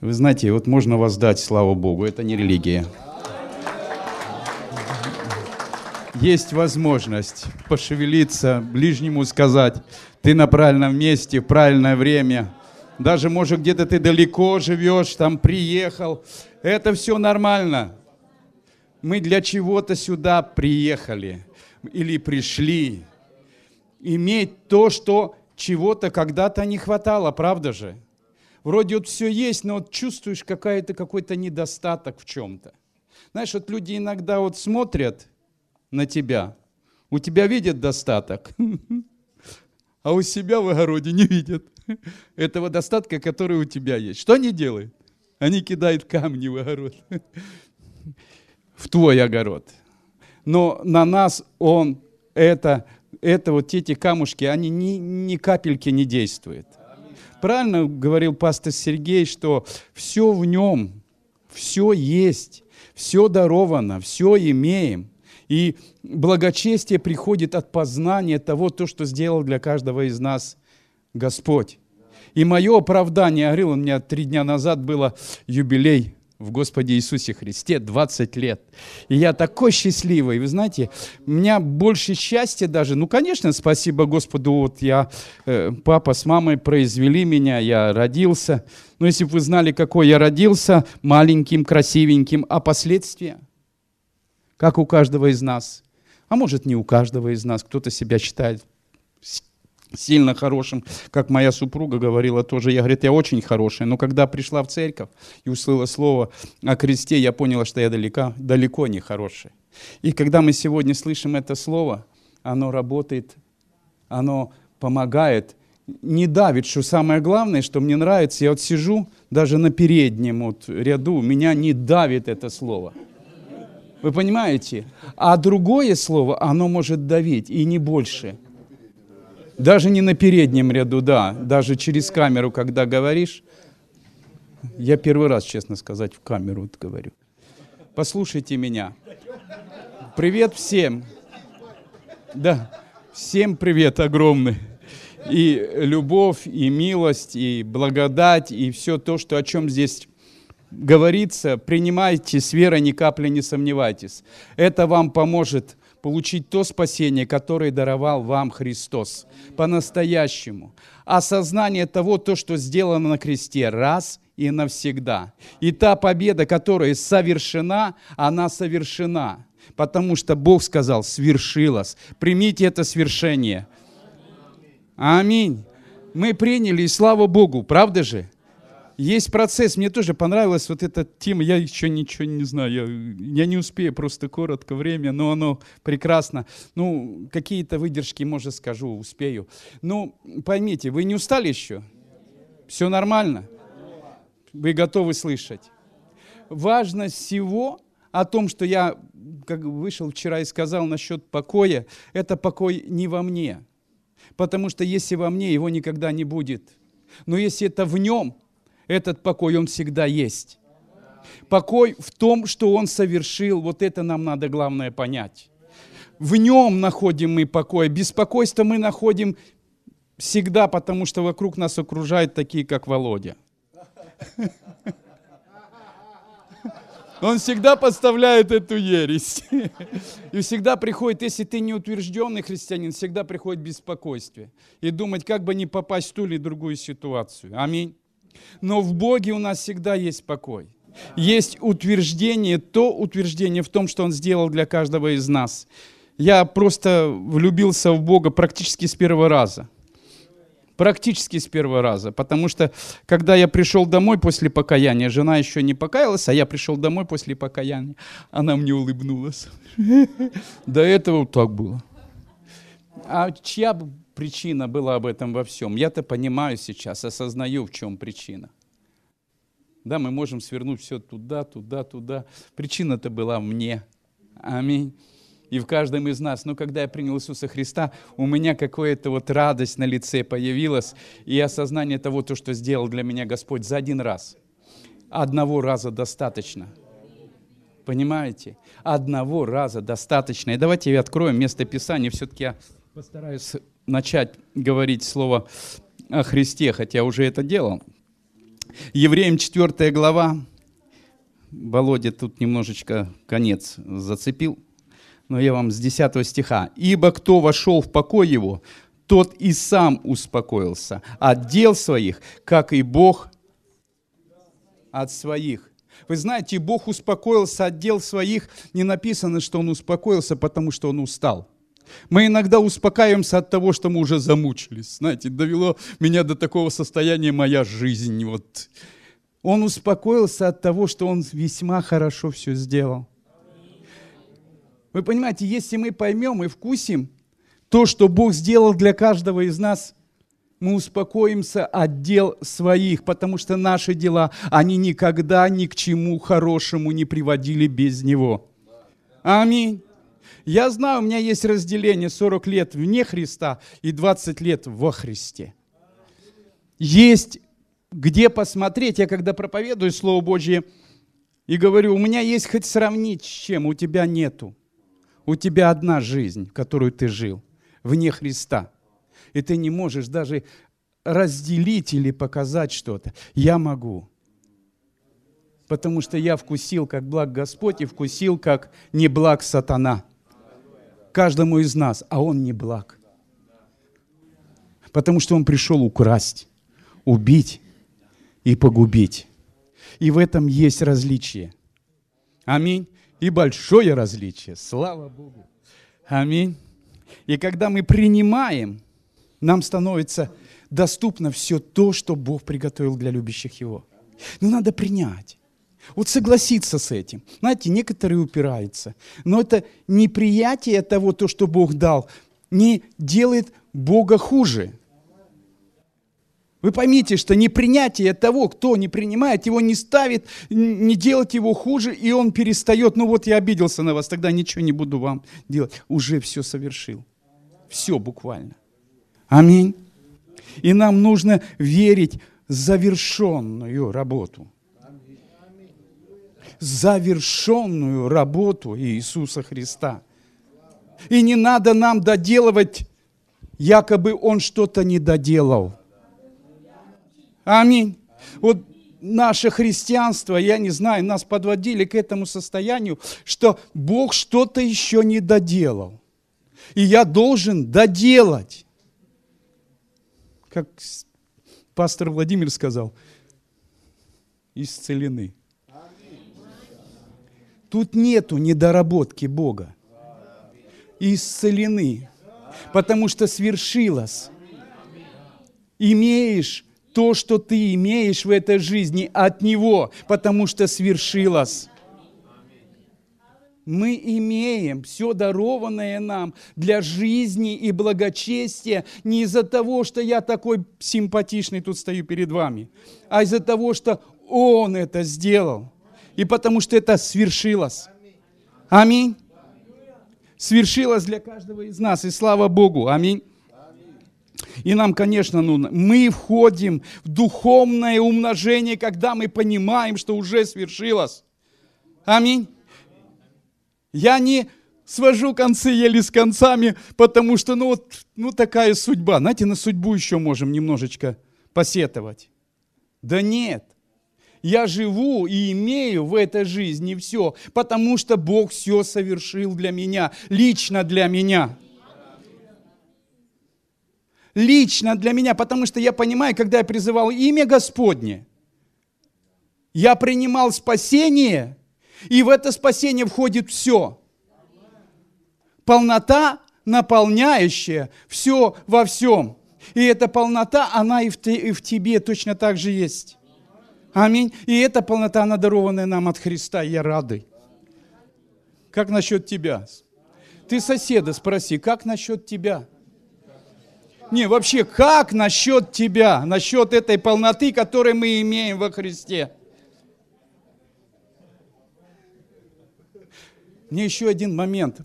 Вы знаете, вот можно воздать славу Богу, это не религия. Есть возможность пошевелиться, ближнему сказать, ты на правильном месте, в правильное время. Даже, может, где-то ты далеко живешь, там приехал. Это все нормально. Мы для чего-то сюда приехали или пришли. Иметь то, что чего-то когда-то не хватало, правда же? Вроде вот все есть, но вот чувствуешь какая-то, какой-то недостаток в чем-то. Знаешь, вот люди иногда вот смотрят на тебя, у тебя видят достаток, а у себя в огороде не видят этого достатка, который у тебя есть. Что они делают? Они кидают камни в огород, в твой огород. Но на нас он, это, это вот эти камушки, они ни, ни капельки не действуют правильно говорил пастор Сергей, что все в нем, все есть, все даровано, все имеем. И благочестие приходит от познания того, то, что сделал для каждого из нас Господь. И мое оправдание, говорил, у меня три дня назад было юбилей в Господе Иисусе Христе 20 лет. И я такой счастливый. Вы знаете, у меня больше счастья даже. Ну, конечно, спасибо Господу. Вот я, э, папа с мамой произвели меня, я родился. Но если бы вы знали, какой я родился, маленьким, красивеньким, а последствия, как у каждого из нас. А может, не у каждого из нас. Кто-то себя считает сильно хорошим, как моя супруга говорила тоже. Я, говорит, я очень хорошая. Но когда пришла в церковь и услышала слово о кресте, я поняла, что я далеко, далеко не хорошая. И когда мы сегодня слышим это слово, оно работает, оно помогает, не давит, что самое главное, что мне нравится, я вот сижу даже на переднем вот ряду, меня не давит это слово. Вы понимаете? А другое слово, оно может давить, и не больше – даже не на переднем ряду, да, даже через камеру, когда говоришь. Я первый раз, честно сказать, в камеру вот говорю. Послушайте меня. Привет всем. Да, всем привет огромный. И любовь, и милость, и благодать, и все то, что, о чем здесь говорится, принимайте с верой, ни капли не сомневайтесь. Это вам поможет получить то спасение, которое даровал вам Христос по-настоящему. Осознание того, то, что сделано на кресте, раз и навсегда. И та победа, которая совершена, она совершена. Потому что Бог сказал, свершилось. Примите это свершение. Аминь. Мы приняли, и слава Богу, правда же? Есть процесс, мне тоже понравилась вот эта тема, я еще ничего не знаю, я, я не успею, просто коротко время, но оно прекрасно. Ну, какие-то выдержки, может, скажу, успею. Ну, поймите, вы не устали еще? Все нормально? Вы готовы слышать? Важность всего о том, что я как вышел вчера и сказал насчет покоя, это покой не во мне. Потому что если во мне, его никогда не будет. Но если это в нем, этот покой, он всегда есть. Покой в том, что он совершил, вот это нам надо главное понять. В нем находим мы покой. Беспокойство мы находим всегда, потому что вокруг нас окружают такие, как Володя. Он всегда подставляет эту ересь. И всегда приходит, если ты не утвержденный христианин, всегда приходит беспокойствие. И думать, как бы не попасть в ту или другую ситуацию. Аминь. Но в Боге у нас всегда есть покой. Есть утверждение, то утверждение в том, что Он сделал для каждого из нас. Я просто влюбился в Бога практически с первого раза. Практически с первого раза. Потому что, когда я пришел домой после покаяния, жена еще не покаялась, а я пришел домой после покаяния, она мне улыбнулась. До этого так было. А чья причина была об этом во всем. Я-то понимаю сейчас, осознаю, в чем причина. Да, мы можем свернуть все туда, туда, туда. Причина-то была мне. Аминь. И в каждом из нас. Но когда я принял Иисуса Христа, у меня какая-то вот радость на лице появилась и осознание того, то, что сделал для меня Господь за один раз. Одного раза достаточно. Понимаете? Одного раза достаточно. И давайте откроем место Писания. Все-таки я постараюсь начать говорить слово о Христе, хотя уже это делал. Евреям 4 глава. Володя тут немножечко конец зацепил. Но я вам с 10 стиха. «Ибо кто вошел в покой его, тот и сам успокоился от дел своих, как и Бог от своих». Вы знаете, Бог успокоился от дел своих. Не написано, что Он успокоился, потому что Он устал. Мы иногда успокаиваемся от того, что мы уже замучились. Знаете, довело меня до такого состояния моя жизнь. Вот. Он успокоился от того, что он весьма хорошо все сделал. Вы понимаете, если мы поймем и вкусим то, что Бог сделал для каждого из нас, мы успокоимся от дел своих, потому что наши дела, они никогда ни к чему хорошему не приводили без Него. Аминь. Я знаю, у меня есть разделение 40 лет вне Христа и 20 лет во Христе. Есть где посмотреть. Я когда проповедую Слово Божье и говорю, у меня есть хоть сравнить с чем, у тебя нету. У тебя одна жизнь, которую ты жил, вне Христа. И ты не можешь даже разделить или показать что-то. Я могу. Потому что я вкусил, как благ Господь, и вкусил, как не благ сатана. Каждому из нас, а он не благ. Потому что он пришел украсть, убить и погубить. И в этом есть различие. Аминь и большое различие. Слава Богу. Аминь. И когда мы принимаем, нам становится доступно все то, что Бог приготовил для любящих Его. Но надо принять. Вот согласиться с этим. Знаете, некоторые упираются. Но это неприятие того, то, что Бог дал, не делает Бога хуже. Вы поймите, что непринятие того, кто не принимает, его не ставит, не делать его хуже, и он перестает, ну вот я обиделся на вас, тогда ничего не буду вам делать. Уже все совершил. Все буквально. Аминь. И нам нужно верить в завершенную работу. Завершенную работу Иисуса Христа. И не надо нам доделывать, якобы Он что-то не доделал. Аминь. Вот наше христианство, я не знаю, нас подводили к этому состоянию, что Бог что-то еще не доделал. И я должен доделать. Как пастор Владимир сказал, исцелены. Тут нету недоработки Бога. Исцелены. Потому что свершилось. Имеешь то, что ты имеешь в этой жизни от Него, потому что свершилось. Мы имеем все дарованное нам для жизни и благочестия не из-за того, что я такой симпатичный тут стою перед вами, а из-за того, что Он это сделал. И потому что это свершилось. Аминь. Свершилось для каждого из нас. И слава Богу. Аминь. И нам, конечно, нужно. Мы входим в духовное умножение, когда мы понимаем, что уже свершилось. Аминь. Я не свожу концы еле с концами, потому что, ну вот, ну такая судьба. Знаете, на судьбу еще можем немножечко посетовать. Да нет. Я живу и имею в этой жизни все, потому что Бог все совершил для меня, лично для меня лично для меня, потому что я понимаю, когда я призывал имя Господне, я принимал спасение, и в это спасение входит все. Полнота, наполняющая все во всем. И эта полнота, она и в, и в тебе точно так же есть. Аминь. И эта полнота, она дарованная нам от Христа, я рады. Как насчет тебя? Ты соседа спроси, как насчет тебя? Не, вообще, как насчет тебя, насчет этой полноты, которую мы имеем во Христе? Мне еще один момент.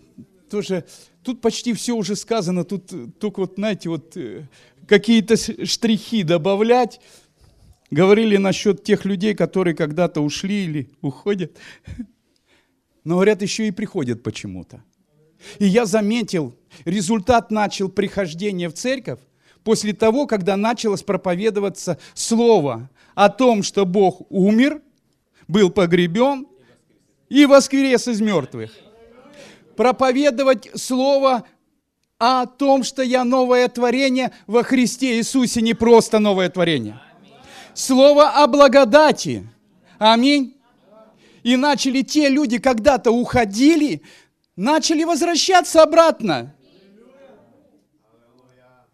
Тоже, тут почти все уже сказано, тут только вот, знаете, вот э, какие-то штрихи добавлять. Говорили насчет тех людей, которые когда-то ушли или уходят. Но говорят, еще и приходят почему-то. И я заметил, результат начал прихождения в церковь после того, когда началось проповедоваться слово о том, что Бог умер, был погребен и воскрес из мертвых. Проповедовать Слово о том, что я новое творение во Христе Иисусе, не просто новое творение. Слово о благодати. Аминь. И начали те люди, когда-то уходили, начали возвращаться обратно.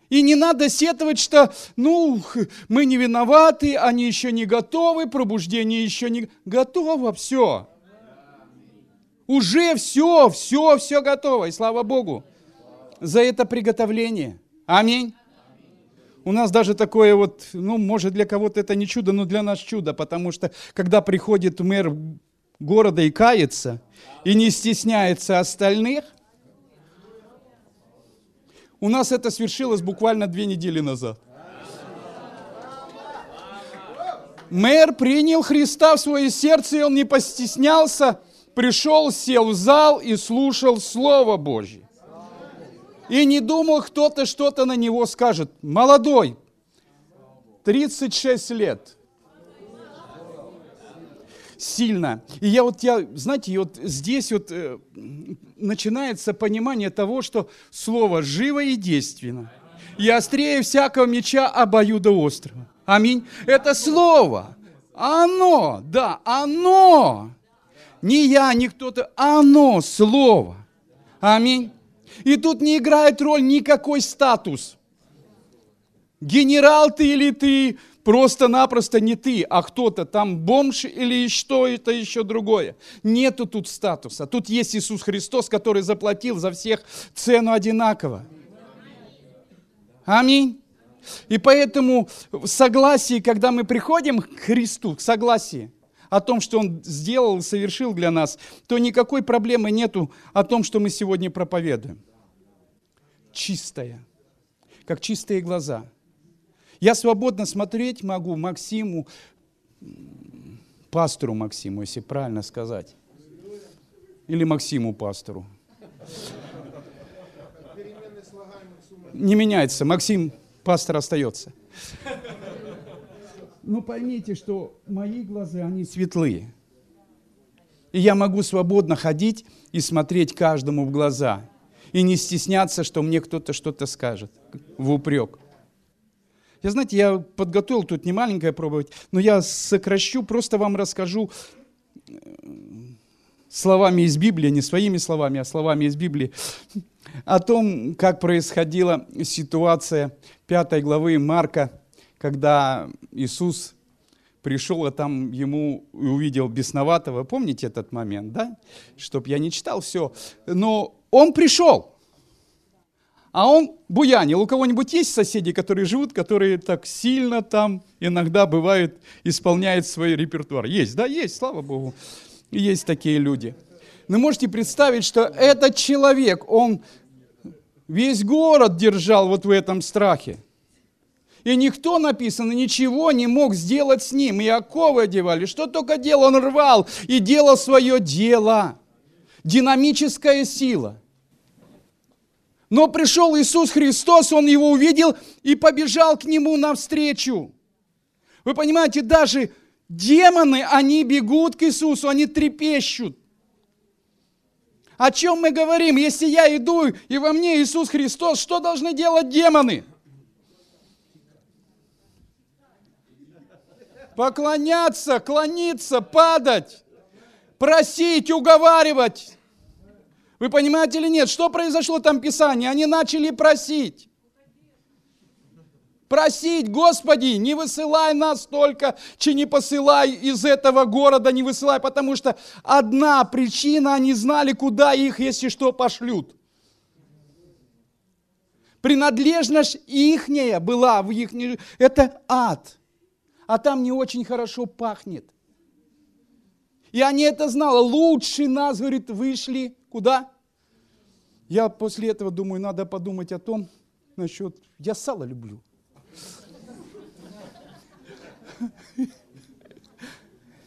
И не надо сетовать, что, ну, мы не виноваты, они еще не готовы, пробуждение еще не готово, все. Уже все, все, все готово, и слава Богу за это приготовление. Аминь. У нас даже такое вот, ну, может, для кого-то это не чудо, но для нас чудо, потому что, когда приходит мэр города и кается, и не стесняется остальных, у нас это свершилось буквально две недели назад. Мэр принял Христа в свое сердце, и он не постеснялся, пришел, сел в зал и слушал Слово Божье и не думал, кто-то что-то на него скажет. Молодой, 36 лет. Сильно. И я вот, я, знаете, вот здесь вот э, начинается понимание того, что слово живо и действенно. И острее всякого меча обоюдоострого. Аминь. Это слово. Оно, да, оно. Не я, не кто-то, оно, слово. Аминь. И тут не играет роль никакой статус. Генерал ты или ты, просто-напросто не ты, а кто-то там бомж или что это еще другое. Нету тут статуса. Тут есть Иисус Христос, который заплатил за всех цену одинаково. Аминь. И поэтому в согласии, когда мы приходим к Христу, к согласии о том, что Он сделал и совершил для нас, то никакой проблемы нету о том, что мы сегодня проповедуем чистая, как чистые глаза. Я свободно смотреть могу Максиму, пастору Максиму, если правильно сказать. Или Максиму пастору. Не меняется. Максим, пастор остается. Но поймите, что мои глаза, они светлые. И я могу свободно ходить и смотреть каждому в глаза и не стесняться, что мне кто-то что-то скажет в упрек. Я, знаете, я подготовил тут не маленькое пробовать, но я сокращу, просто вам расскажу э, словами из Библии, не своими словами, а словами из Библии, о том, как происходила ситуация пятой главы Марка, когда Иисус пришел, а там ему увидел бесноватого. Помните этот момент, да? Чтоб я не читал все. Но он пришел, а он буянил. У кого-нибудь есть соседи, которые живут, которые так сильно там иногда бывают, исполняют свой репертуар? Есть, да, есть, слава Богу. Есть такие люди. Но можете представить, что этот человек, он весь город держал вот в этом страхе. И никто, написано, ничего не мог сделать с ним. И оковы одевали, что только делал, он рвал и делал свое дело. Динамическая сила. Но пришел Иисус Христос, он его увидел и побежал к нему навстречу. Вы понимаете, даже демоны, они бегут к Иисусу, они трепещут. О чем мы говорим? Если я иду, и во мне Иисус Христос, что должны делать демоны? Поклоняться, клониться, падать, просить, уговаривать. Вы понимаете или нет? Что произошло там в Писании? Они начали просить. Просить, Господи, не высылай нас только, чи не посылай из этого города, не высылай, потому что одна причина, они знали, куда их, если что, пошлют. Принадлежность ихняя была в их... Это ад. А там не очень хорошо пахнет. И они это знали. Лучше нас, говорит, вышли Куда? Я после этого думаю, надо подумать о том, насчет, я сало люблю.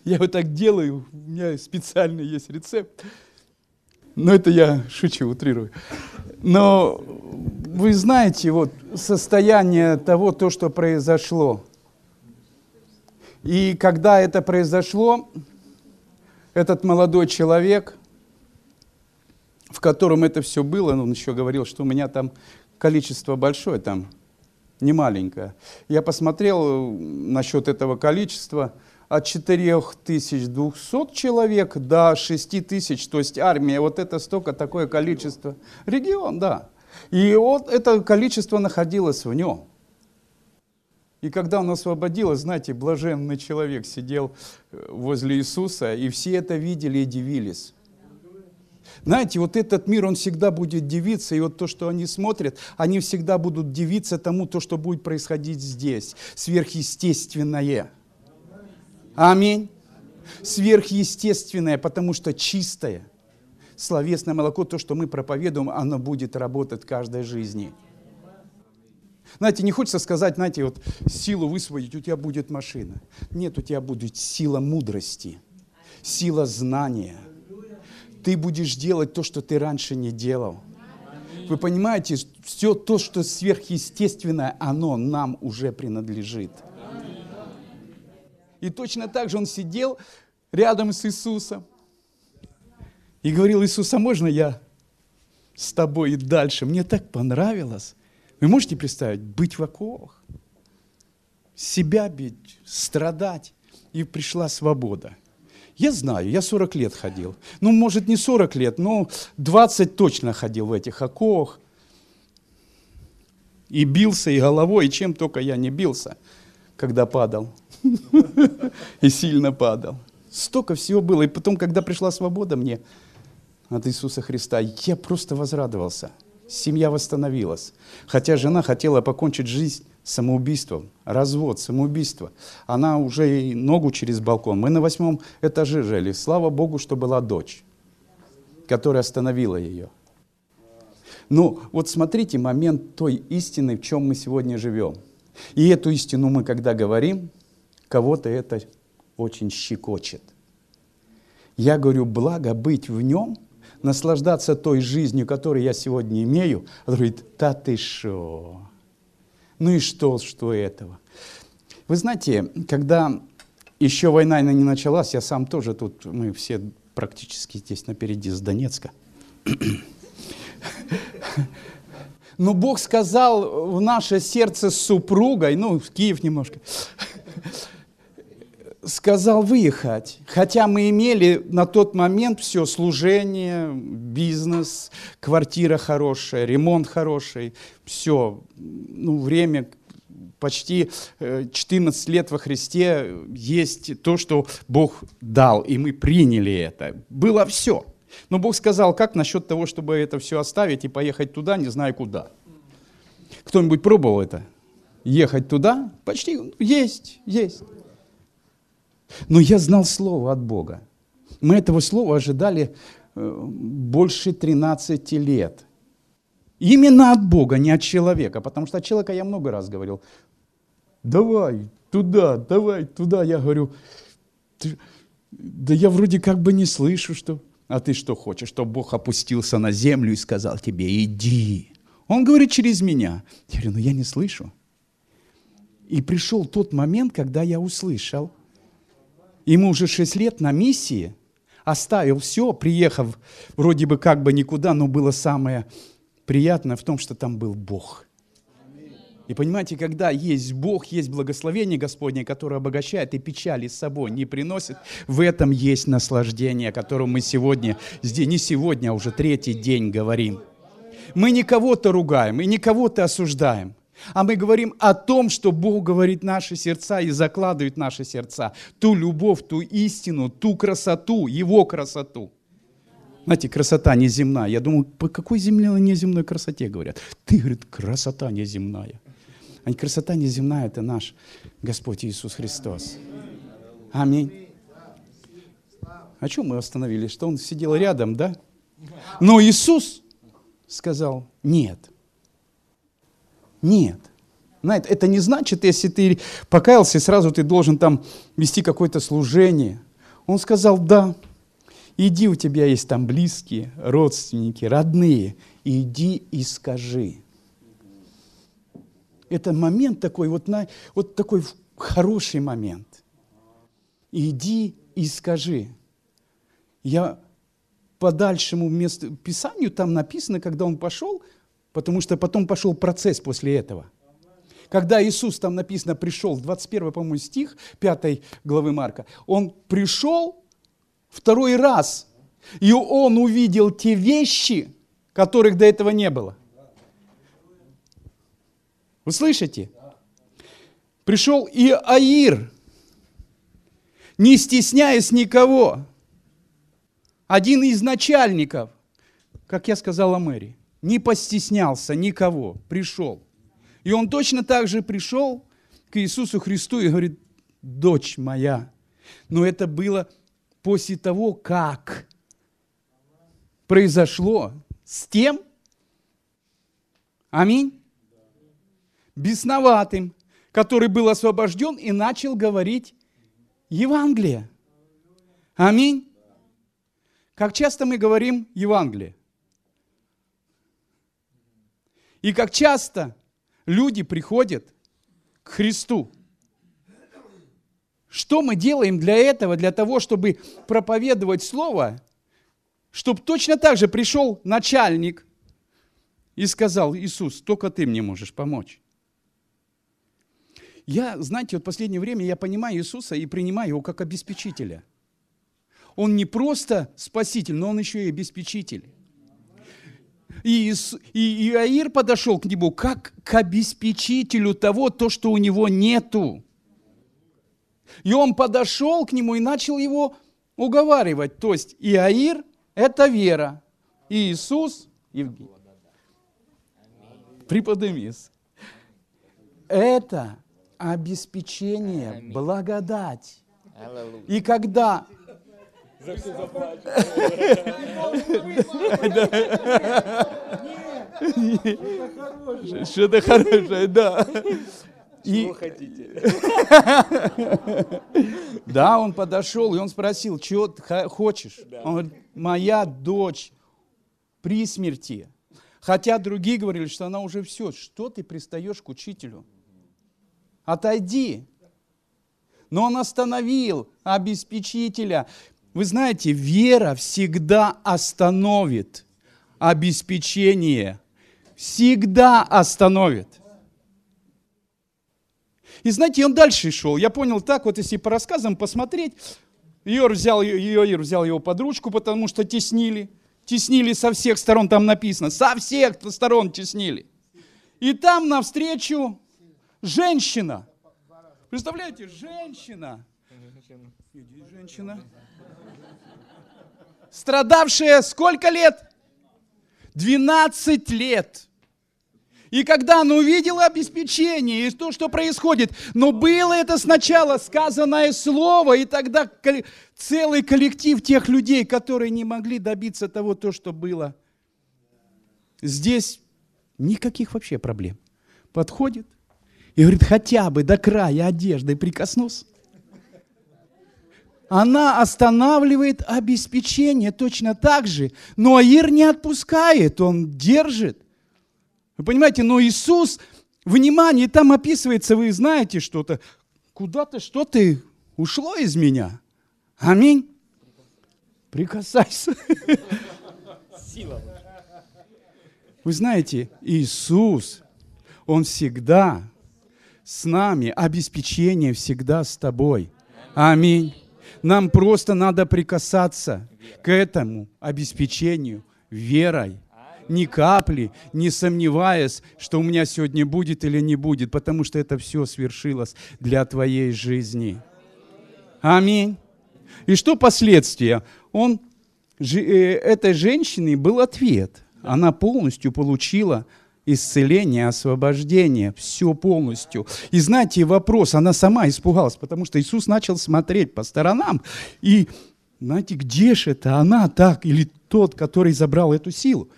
Я вот так делаю, у меня специальный есть рецепт. Но это я шучу, утрирую. Но вы знаете, вот состояние того, то, что произошло. И когда это произошло, этот молодой человек, в котором это все было, он еще говорил, что у меня там количество большое, там не маленькое. Я посмотрел насчет этого количества, от 4200 человек до 6000, то есть армия, вот это столько, такое количество. Регион, да. И вот это количество находилось в нем. И когда он освободил, знаете, блаженный человек сидел э, возле Иисуса, и все это видели и дивились. Знаете, вот этот мир, он всегда будет дивиться, и вот то, что они смотрят, они всегда будут дивиться тому, то, что будет происходить здесь, сверхъестественное. Аминь. Сверхъестественное, потому что чистое, словесное молоко, то, что мы проповедуем, оно будет работать в каждой жизни. Знаете, не хочется сказать, знаете, вот силу высвоить, у тебя будет машина. Нет, у тебя будет сила мудрости, сила знания. Ты будешь делать то, что ты раньше не делал. Вы понимаете, все то, что сверхъестественное, оно нам уже принадлежит. И точно так же он сидел рядом с Иисусом и говорил, Иисус, а можно я с тобой и дальше? Мне так понравилось. Вы можете представить, быть в оковах, себя бить, страдать, и пришла свобода. Я знаю, я 40 лет ходил. Ну, может, не 40 лет, но 20 точно ходил в этих оковах. И бился, и головой, и чем только я не бился, когда падал. И сильно падал. Столько всего было. И потом, когда пришла свобода мне от Иисуса Христа, я просто возрадовался – семья восстановилась. Хотя жена хотела покончить жизнь самоубийством, развод, самоубийство. Она уже и ногу через балкон. Мы на восьмом этаже жили. Слава Богу, что была дочь, которая остановила ее. Ну, вот смотрите момент той истины, в чем мы сегодня живем. И эту истину мы, когда говорим, кого-то это очень щекочет. Я говорю, благо быть в нем – наслаждаться той жизнью, которую я сегодня имею, а говорит, да ты шо? Ну и что, что этого? Вы знаете, когда еще война не началась, я сам тоже тут, мы все практически здесь напереди с Донецка. Но Бог сказал в наше сердце с супругой, ну, в Киев немножко, сказал выехать. Хотя мы имели на тот момент все, служение, бизнес, квартира хорошая, ремонт хороший, все, ну, время почти 14 э, лет во Христе есть то, что Бог дал, и мы приняли это. Было все. Но Бог сказал, как насчет того, чтобы это все оставить и поехать туда, не знаю куда. Кто-нибудь пробовал это? Ехать туда? Почти есть, есть. Но я знал слово от Бога. Мы этого слова ожидали э, больше 13 лет. Именно от Бога, не от человека. Потому что от человека я много раз говорил, давай туда, давай туда. Я говорю, да я вроде как бы не слышу, что... А ты что хочешь, чтобы Бог опустился на землю и сказал тебе, иди. Он говорит через меня. Я говорю, ну я не слышу. И пришел тот момент, когда я услышал – Ему уже 6 лет на миссии, оставил все, приехав вроде бы как бы никуда, но было самое приятное в том, что там был Бог. И понимаете, когда есть Бог, есть благословение Господне, которое обогащает и печали с собой не приносит, в этом есть наслаждение, о котором мы сегодня, здесь не сегодня, а уже третий день говорим. Мы не кого-то ругаем и не кого-то осуждаем – а мы говорим о том, что Бог говорит наши сердца и закладывает наши сердца. Ту любовь, ту истину, ту красоту, Его красоту. Знаете, красота неземная. Я думаю, по какой земной, неземной красоте говорят? Ты, говорит, красота неземная. А красота неземная – это наш Господь Иисус Христос. Аминь. О чем мы остановились? Что Он сидел рядом, да? Но Иисус сказал, нет – нет. Знаете, это не значит, если ты покаялся, сразу ты должен там вести какое-то служение. Он сказал, да, иди, у тебя есть там близкие, родственники, родные, иди и скажи. Это момент такой, вот, на, вот такой хороший момент. иди и скажи. Я по дальшему месту Писанию там написано, когда он пошел, потому что потом пошел процесс после этого. Когда Иисус, там написано, пришел, 21, по-моему, стих 5 главы Марка, он пришел второй раз, и он увидел те вещи, которых до этого не было. Вы слышите? Пришел и Аир, не стесняясь никого. Один из начальников, как я сказала Мэри, не постеснялся никого, пришел. И он точно так же пришел к Иисусу Христу и говорит, дочь моя. Но это было после того, как произошло с тем, аминь, бесноватым, который был освобожден и начал говорить Евангелие. Аминь. Как часто мы говорим Евангелие? И как часто люди приходят к Христу. Что мы делаем для этого, для того, чтобы проповедовать Слово, чтобы точно так же пришел начальник и сказал, Иисус, только ты мне можешь помочь. Я, знаете, вот последнее время я понимаю Иисуса и принимаю его как обеспечителя. Он не просто спаситель, но он еще и обеспечитель. И, и Иаир подошел к нему как к обеспечителю того, то, что у него нету. И он подошел к нему и начал его уговаривать. То есть Иаир – это вера. И Иисус – Евгений. Преподемис. Это обеспечение, благодать. И когда что-то хорошее, да. И... Чего хотите? Да, он подошел, и он спросил, чего ты хочешь? Он говорит, моя дочь при смерти. Хотя другие говорили, что она уже все. Что ты пристаешь к учителю? Отойди. Но он остановил обеспечителя. Вы знаете, вера всегда остановит обеспечение. Всегда остановит. И знаете, он дальше шел. Я понял так, вот если по рассказам посмотреть, Иор взял, Иор взял его под ручку, потому что теснили. Теснили со всех сторон, там написано, со всех сторон теснили. И там навстречу женщина. Представляете, женщина. Женщина страдавшая сколько лет? 12 лет. И когда она увидела обеспечение и то, что происходит, но было это сначала сказанное слово, и тогда целый коллектив тех людей, которые не могли добиться того, то, что было. Здесь никаких вообще проблем. Подходит и говорит, хотя бы до края одежды прикоснулся она останавливает обеспечение точно так же. Но Аир не отпускает, он держит. Вы понимаете, но Иисус, внимание, там описывается, вы знаете что-то, куда-то что-то ушло из меня. Аминь. Прикасайся. Сила. Вы знаете, Иисус, Он всегда с нами, обеспечение всегда с тобой. Аминь. Нам просто надо прикасаться к этому обеспечению верой, ни капли, не сомневаясь, что у меня сегодня будет или не будет, потому что это все свершилось для твоей жизни. Аминь. И что последствия? Он, э, этой женщине был ответ. Она полностью получила исцеление, освобождение, все полностью. И знаете, вопрос, она сама испугалась, потому что Иисус начал смотреть по сторонам, и знаете, где же это она так, или тот, который забрал эту силу?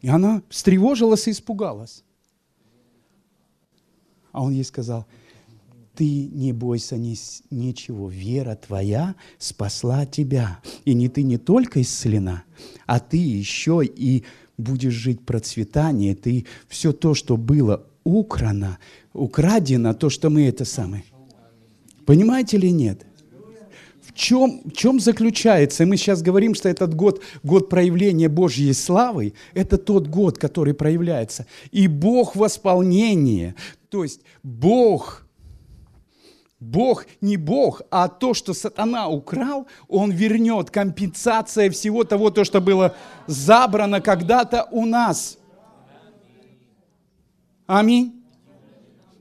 И она встревожилась и испугалась. А он ей сказал, ты не бойся ни, ничего, вера твоя спасла тебя. И не ты не только исцелена, а ты еще и будешь жить процветание, ты все то, что было украно, украдено, то, что мы это самое. Понимаете или нет? В чем, в чем заключается? Мы сейчас говорим, что этот год, год проявления Божьей славы, это тот год, который проявляется. И Бог восполнение, то есть Бог, Бог не Бог, а то, что сатана украл, он вернет. Компенсация всего того, то, что было забрано когда-то у нас. Аминь.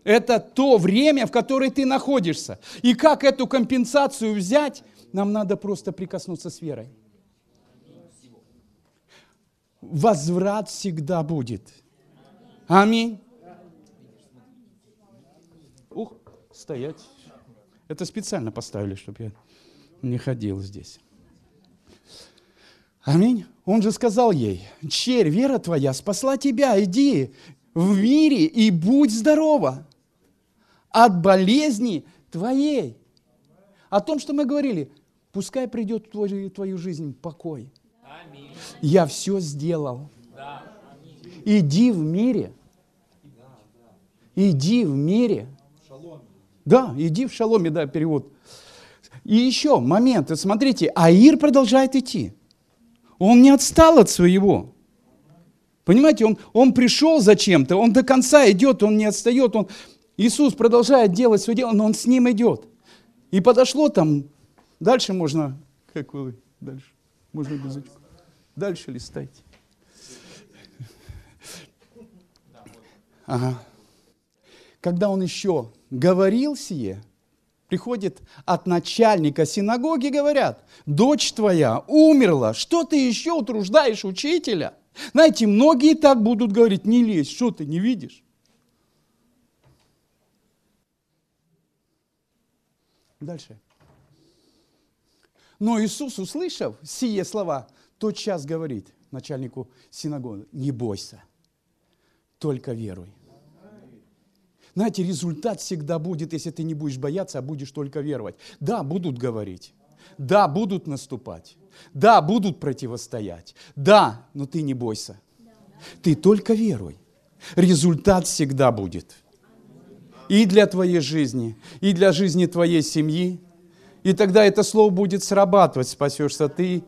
Это то время, в которое ты находишься. И как эту компенсацию взять, нам надо просто прикоснуться с верой. Возврат всегда будет. Аминь. Ух, стоять. Это специально поставили, чтобы я не ходил здесь. Аминь. Он же сказал ей, черь, вера твоя спасла тебя, иди в мире и будь здорова от болезни твоей. О том, что мы говорили, пускай придет в твою, твою жизнь покой. Аминь. Я все сделал. Да. Иди в мире. Иди в мире. Да, иди в шаломе, да, перевод. И еще момент, смотрите, Аир продолжает идти. Он не отстал от своего. Понимаете, он, он пришел зачем-то, он до конца идет, он не отстает, он, Иисус продолжает делать свое дело, но Он с ним идет. И подошло там, дальше можно, как вы, дальше, можно язычку. Дальше листайте. Ага. Когда он еще говорил сие, приходит от начальника синагоги, говорят, дочь твоя умерла, что ты еще утруждаешь учителя? Знаете, многие так будут говорить, не лезь, что ты не видишь? Дальше. Но Иисус, услышав сие слова, тот час говорит начальнику синагоги, не бойся, только веруй. Знаете, результат всегда будет, если ты не будешь бояться, а будешь только веровать. Да, будут говорить. Да, будут наступать. Да, будут противостоять. Да, но ты не бойся. Ты только веруй. Результат всегда будет и для твоей жизни, и для жизни твоей семьи. И тогда это слово будет срабатывать, спасешься ты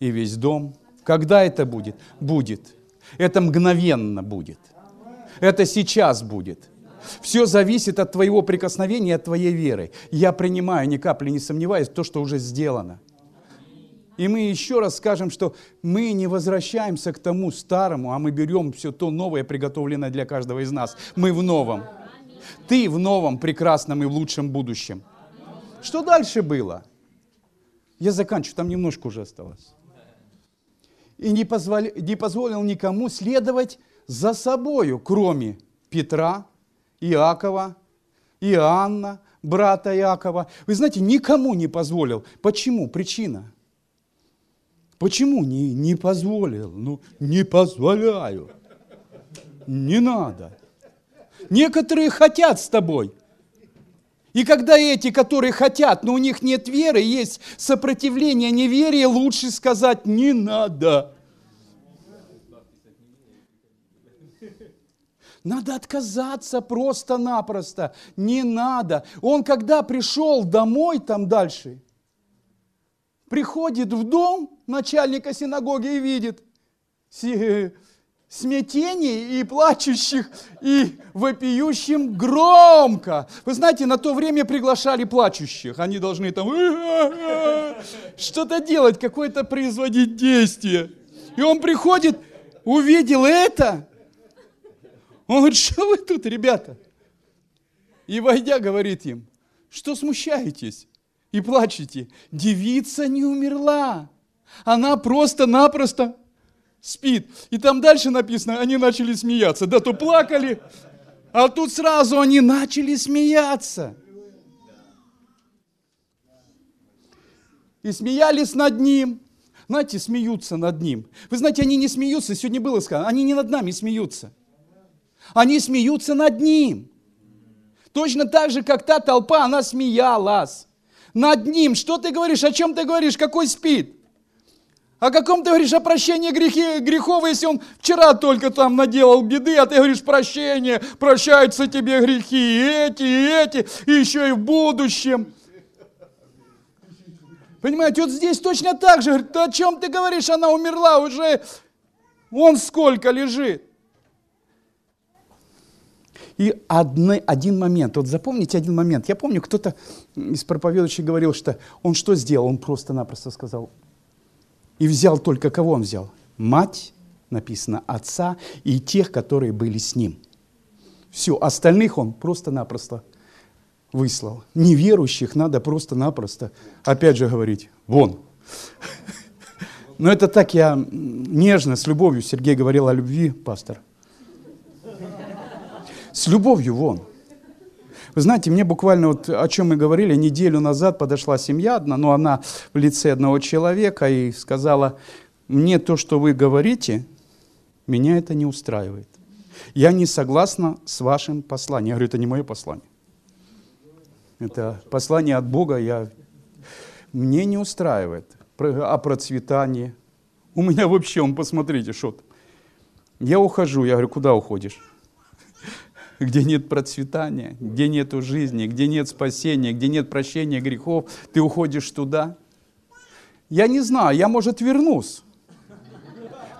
и весь дом. Когда это будет? Будет. Это мгновенно будет. Это сейчас будет. Все зависит от твоего прикосновения, от твоей веры. Я принимаю, ни капли не сомневаюсь, то, что уже сделано. И мы еще раз скажем, что мы не возвращаемся к тому старому, а мы берем все то новое, приготовленное для каждого из нас. Мы в новом. Ты в новом, прекрасном и лучшем будущем. Что дальше было? Я заканчиваю, там немножко уже осталось. И не, позволи, не позволил никому следовать за собою, кроме Петра, Иакова, Иоанна, брата Иакова. Вы знаете, никому не позволил. Почему? Причина. Почему не, не позволил? Ну, не позволяю. Не надо. Некоторые хотят с тобой. И когда эти, которые хотят, но у них нет веры, есть сопротивление неверия, лучше сказать «не надо». Надо отказаться просто-напросто. Не надо. Он когда пришел домой там дальше, приходит в дом начальника синагоги и видит смятении и плачущих, и вопиющим громко. Вы знаете, на то время приглашали плачущих. Они должны там что-то делать, какое-то производить действие. И он приходит, увидел это. Он говорит, что вы тут, ребята? И войдя, говорит им, что смущаетесь и плачете? Девица не умерла. Она просто-напросто спит. И там дальше написано, они начали смеяться. Да то плакали, а тут сразу они начали смеяться. И смеялись над ним. Знаете, смеются над ним. Вы знаете, они не смеются, сегодня было сказано, они не над нами смеются. Они смеются над ним. Точно так же, как та толпа, она смеялась над ним. Что ты говоришь, о чем ты говоришь, какой спит? О каком ты говоришь о прощении грехи, грехов, если он вчера только там наделал беды, а ты говоришь прощение, прощаются тебе грехи, и эти, и эти, и еще и в будущем. Понимаете, вот здесь точно так же. Говорит, о чем ты говоришь? Она умерла уже. Он сколько лежит. И одни, один момент, вот запомните один момент. Я помню, кто-то из проповедующих говорил, что он что сделал? Он просто-напросто сказал. И взял только кого он взял? Мать, написано, отца и тех, которые были с ним. Все, остальных он просто-напросто выслал. Неверующих надо просто-напросто, опять же говорить, вон. Но это так я нежно, с любовью. Сергей говорил о любви, пастор. С любовью вон. Вы знаете, мне буквально вот о чем мы говорили, неделю назад подошла семья одна, но она в лице одного человека и сказала, мне то, что вы говорите, меня это не устраивает. Я не согласна с вашим посланием. Я говорю, это не мое послание. Это послание от Бога, я... мне не устраивает о процветании. У меня вообще, он, посмотрите, что там. Я ухожу, я говорю, куда уходишь? Где нет процветания, где нет жизни, где нет спасения, где нет прощения грехов, ты уходишь туда. Я не знаю, я, может, вернусь.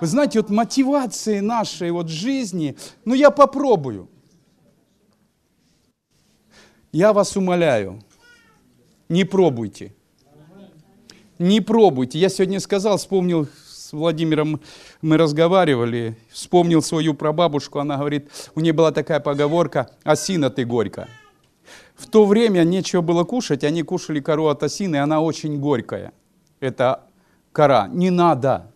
Вы знаете, вот мотивации нашей вот жизни, ну я попробую. Я вас умоляю, не пробуйте. Не пробуйте. Я сегодня сказал, вспомнил Владимиром мы разговаривали, вспомнил свою прабабушку, она говорит, у нее была такая поговорка «осина ты горько». В то время нечего было кушать, они кушали кору от осины, и она очень горькая. Это кора. Не надо.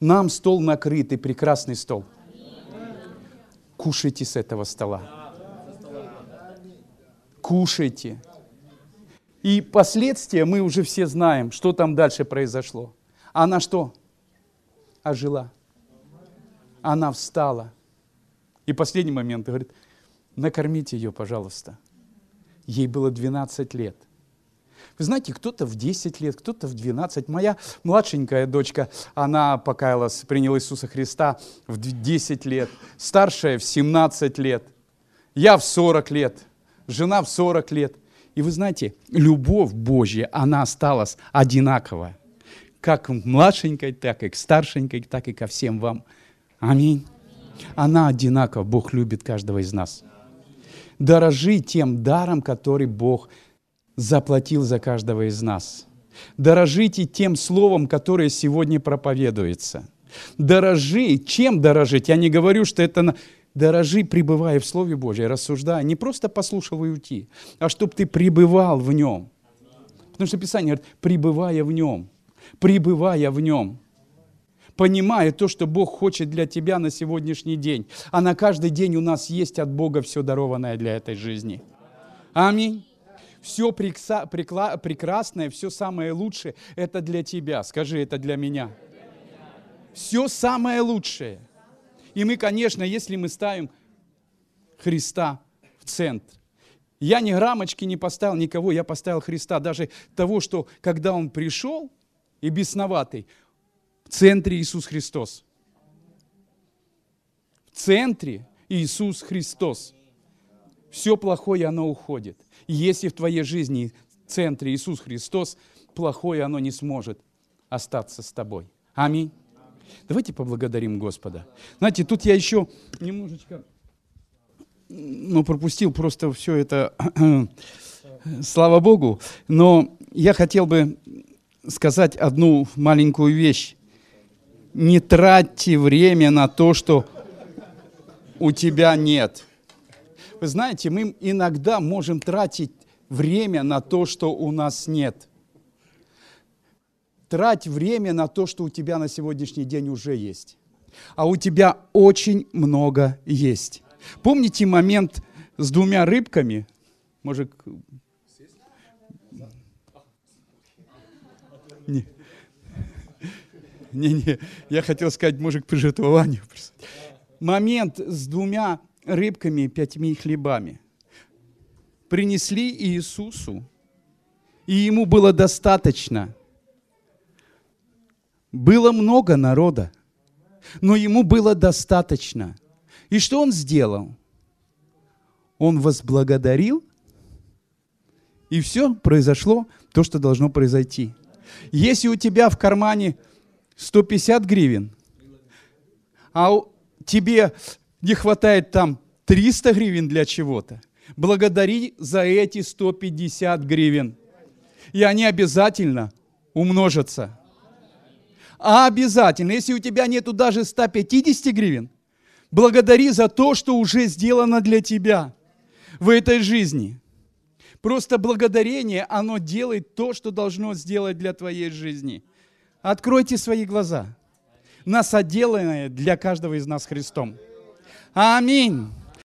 Нам стол накрытый, прекрасный стол. Кушайте с этого стола. Кушайте. И последствия мы уже все знаем, что там дальше произошло. Она что? Ожила. Она встала. И последний момент говорит, накормите ее, пожалуйста. Ей было 12 лет. Вы знаете, кто-то в 10 лет, кто-то в 12. Моя младшенькая дочка, она покаялась, приняла Иисуса Христа в 10 лет. Старшая в 17 лет. Я в 40 лет. Жена в 40 лет. И вы знаете, любовь Божья, она осталась одинаковая как к младшенькой, так и к старшенькой, так и ко всем вам. Аминь. Она одинакова. Бог любит каждого из нас. Дорожи тем даром, который Бог заплатил за каждого из нас. Дорожите тем словом, которое сегодня проповедуется. Дорожи. Чем дорожить? Я не говорю, что это... Дорожи, пребывая в Слове Божьем, рассуждая. Не просто послушал и уйти, а чтобы ты пребывал в нем. Потому что Писание говорит, пребывая в нем пребывая в нем, понимая то, что Бог хочет для тебя на сегодняшний день. А на каждый день у нас есть от Бога все дарованное для этой жизни. Аминь. Все прекрасное, все самое лучшее – это для тебя. Скажи, это для меня. Все самое лучшее. И мы, конечно, если мы ставим Христа в центр, я ни граммочки не поставил никого, я поставил Христа. Даже того, что когда Он пришел, и бесноватый. В центре Иисус Христос. В центре Иисус Христос. Все плохое, оно уходит. И если в твоей жизни в центре Иисус Христос, плохое оно не сможет остаться с тобой. Аминь. Давайте поблагодарим Господа. Знаете, тут я еще немножечко ну, пропустил просто все это, слава Богу, но я хотел бы сказать одну маленькую вещь. Не тратьте время на то, что у тебя нет. Вы знаете, мы иногда можем тратить время на то, что у нас нет. Трать время на то, что у тебя на сегодняшний день уже есть. А у тебя очень много есть. Помните момент с двумя рыбками? Может, Не. Не, я хотел сказать, может, к пожертвованию. Момент с двумя рыбками и пятьми хлебами. Принесли Иисусу, и ему было достаточно. Было много народа, но ему было достаточно. И что он сделал? Он возблагодарил И все произошло то, что должно произойти. Если у тебя в кармане 150 гривен, а тебе не хватает там 300 гривен для чего-то, благодари за эти 150 гривен. И они обязательно умножатся. А обязательно, если у тебя нету даже 150 гривен, благодари за то, что уже сделано для тебя в этой жизни. Просто благодарение, оно делает то, что должно сделать для твоей жизни. Откройте свои глаза. Нас отделанное для каждого из нас Христом. Аминь.